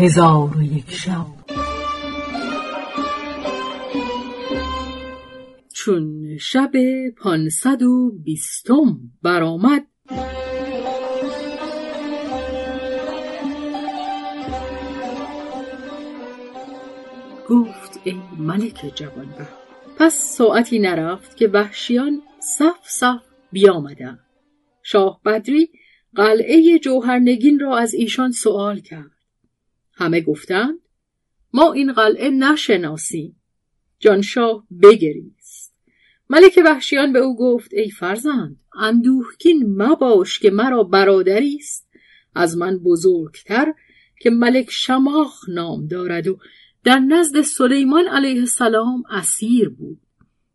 هزار و یک شب. چون شب پانصد و بیستم برآمد گفت ای ملک جوانبه پس ساعتی نرفت که وحشیان صف صف بیامدند. شاه بدری قلعه جوهرنگین را از ایشان سوال کرد. همه گفتند ما این قلعه نشناسیم جانشاه بگریست. ملک وحشیان به او گفت ای فرزند اندوهگین مباش که مرا برادری است. از من بزرگتر که ملک شماخ نام دارد و در نزد سلیمان علیه السلام اسیر بود.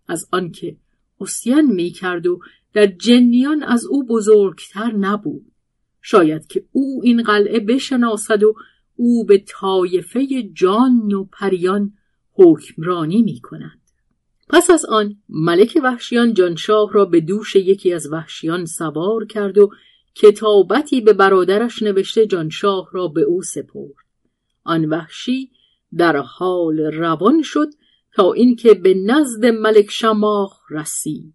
از آنکه اسیان می کرد و در جنیان از او بزرگتر نبود. شاید که او این قلعه بشناسد و او به طایفه جان و پریان حکمرانی می کند. پس از آن ملک وحشیان جانشاه را به دوش یکی از وحشیان سوار کرد و کتابتی به برادرش نوشته جانشاه را به او سپرد. آن وحشی در حال روان شد تا اینکه به نزد ملک شماخ رسید.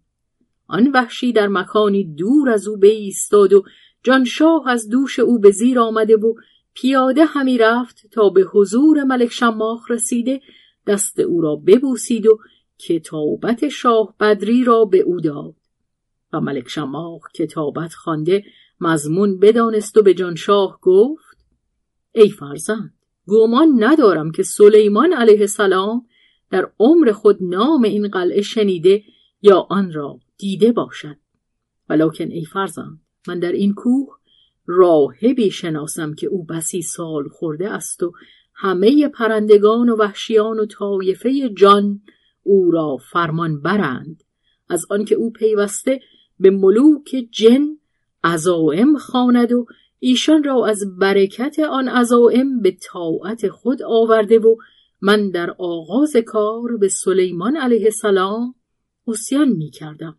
آن وحشی در مکانی دور از او بایستاد و جانشاه از دوش او به زیر آمده و پیاده همی رفت تا به حضور ملک شماخ رسیده دست او را ببوسید و کتابت شاه بدری را به او داد. و ملک شماخ کتابت خوانده مضمون بدانست و به جانشاه گفت ای فرزند گمان ندارم که سلیمان علیه السلام در عمر خود نام این قلعه شنیده یا آن را دیده باشد. ولکن ای فرزند من در این کوه راهبی شناسم که او بسی سال خورده است و همه پرندگان و وحشیان و طایفه جان او را فرمان برند از آنکه او پیوسته به ملوک جن عزائم خواند و ایشان را از برکت آن عزائم به طاعت خود آورده و من در آغاز کار به سلیمان علیه السلام اسیان می کردم.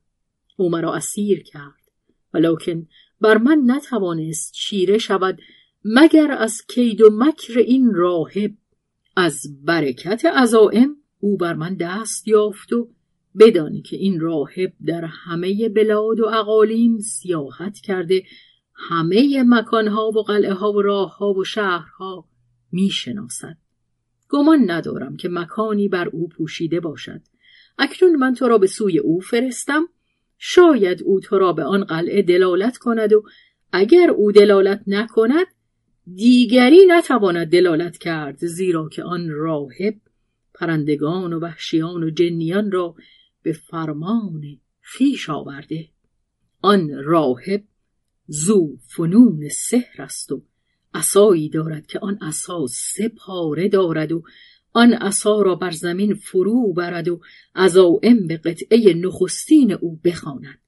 او مرا اسیر کرد ولکن بر من نتوانست چیره شود مگر از کید و مکر این راهب از برکت عزائم او بر من دست یافت و بدانی که این راهب در همه بلاد و اقالیم سیاحت کرده همه مکانها و قلعه ها و راه ها و شهرها می شناسد. گمان ندارم که مکانی بر او پوشیده باشد. اکنون من تو را به سوی او فرستم شاید او تو را به آن قلعه دلالت کند و اگر او دلالت نکند دیگری نتواند دلالت کرد زیرا که آن راهب پرندگان و وحشیان و جنیان را به فرمان خیش آورده. آن راهب زو فنون سحر است و عصایی دارد که آن عصا سه پاره دارد و آن عصا را بر زمین فرو برد و عزائم به قطعه نخستین او بخواند.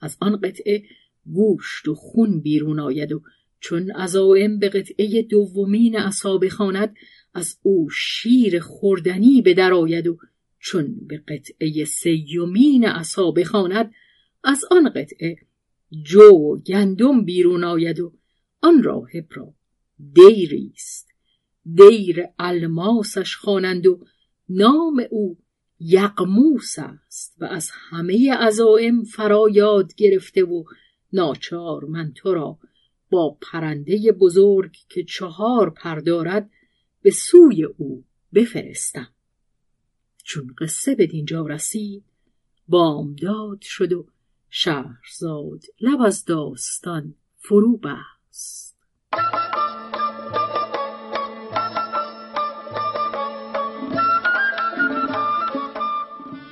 از آن قطعه گوشت و خون بیرون آید و چون عزائم به قطعه دومین عصا بخواند از او شیر خوردنی به در آید و چون به قطعه سیومین عصا بخواند از آن قطعه جو و گندم بیرون آید و آن راهب را دیری است. دیر الماسش خوانند و نام او یقموس است و از همه عزائم فرا یاد گرفته و ناچار من تو را با پرنده بزرگ که چهار پر دارد به سوی او بفرستم. چون قصه به دینجا رسید بامداد شد و شهرزاد لب از داستان فرو بست.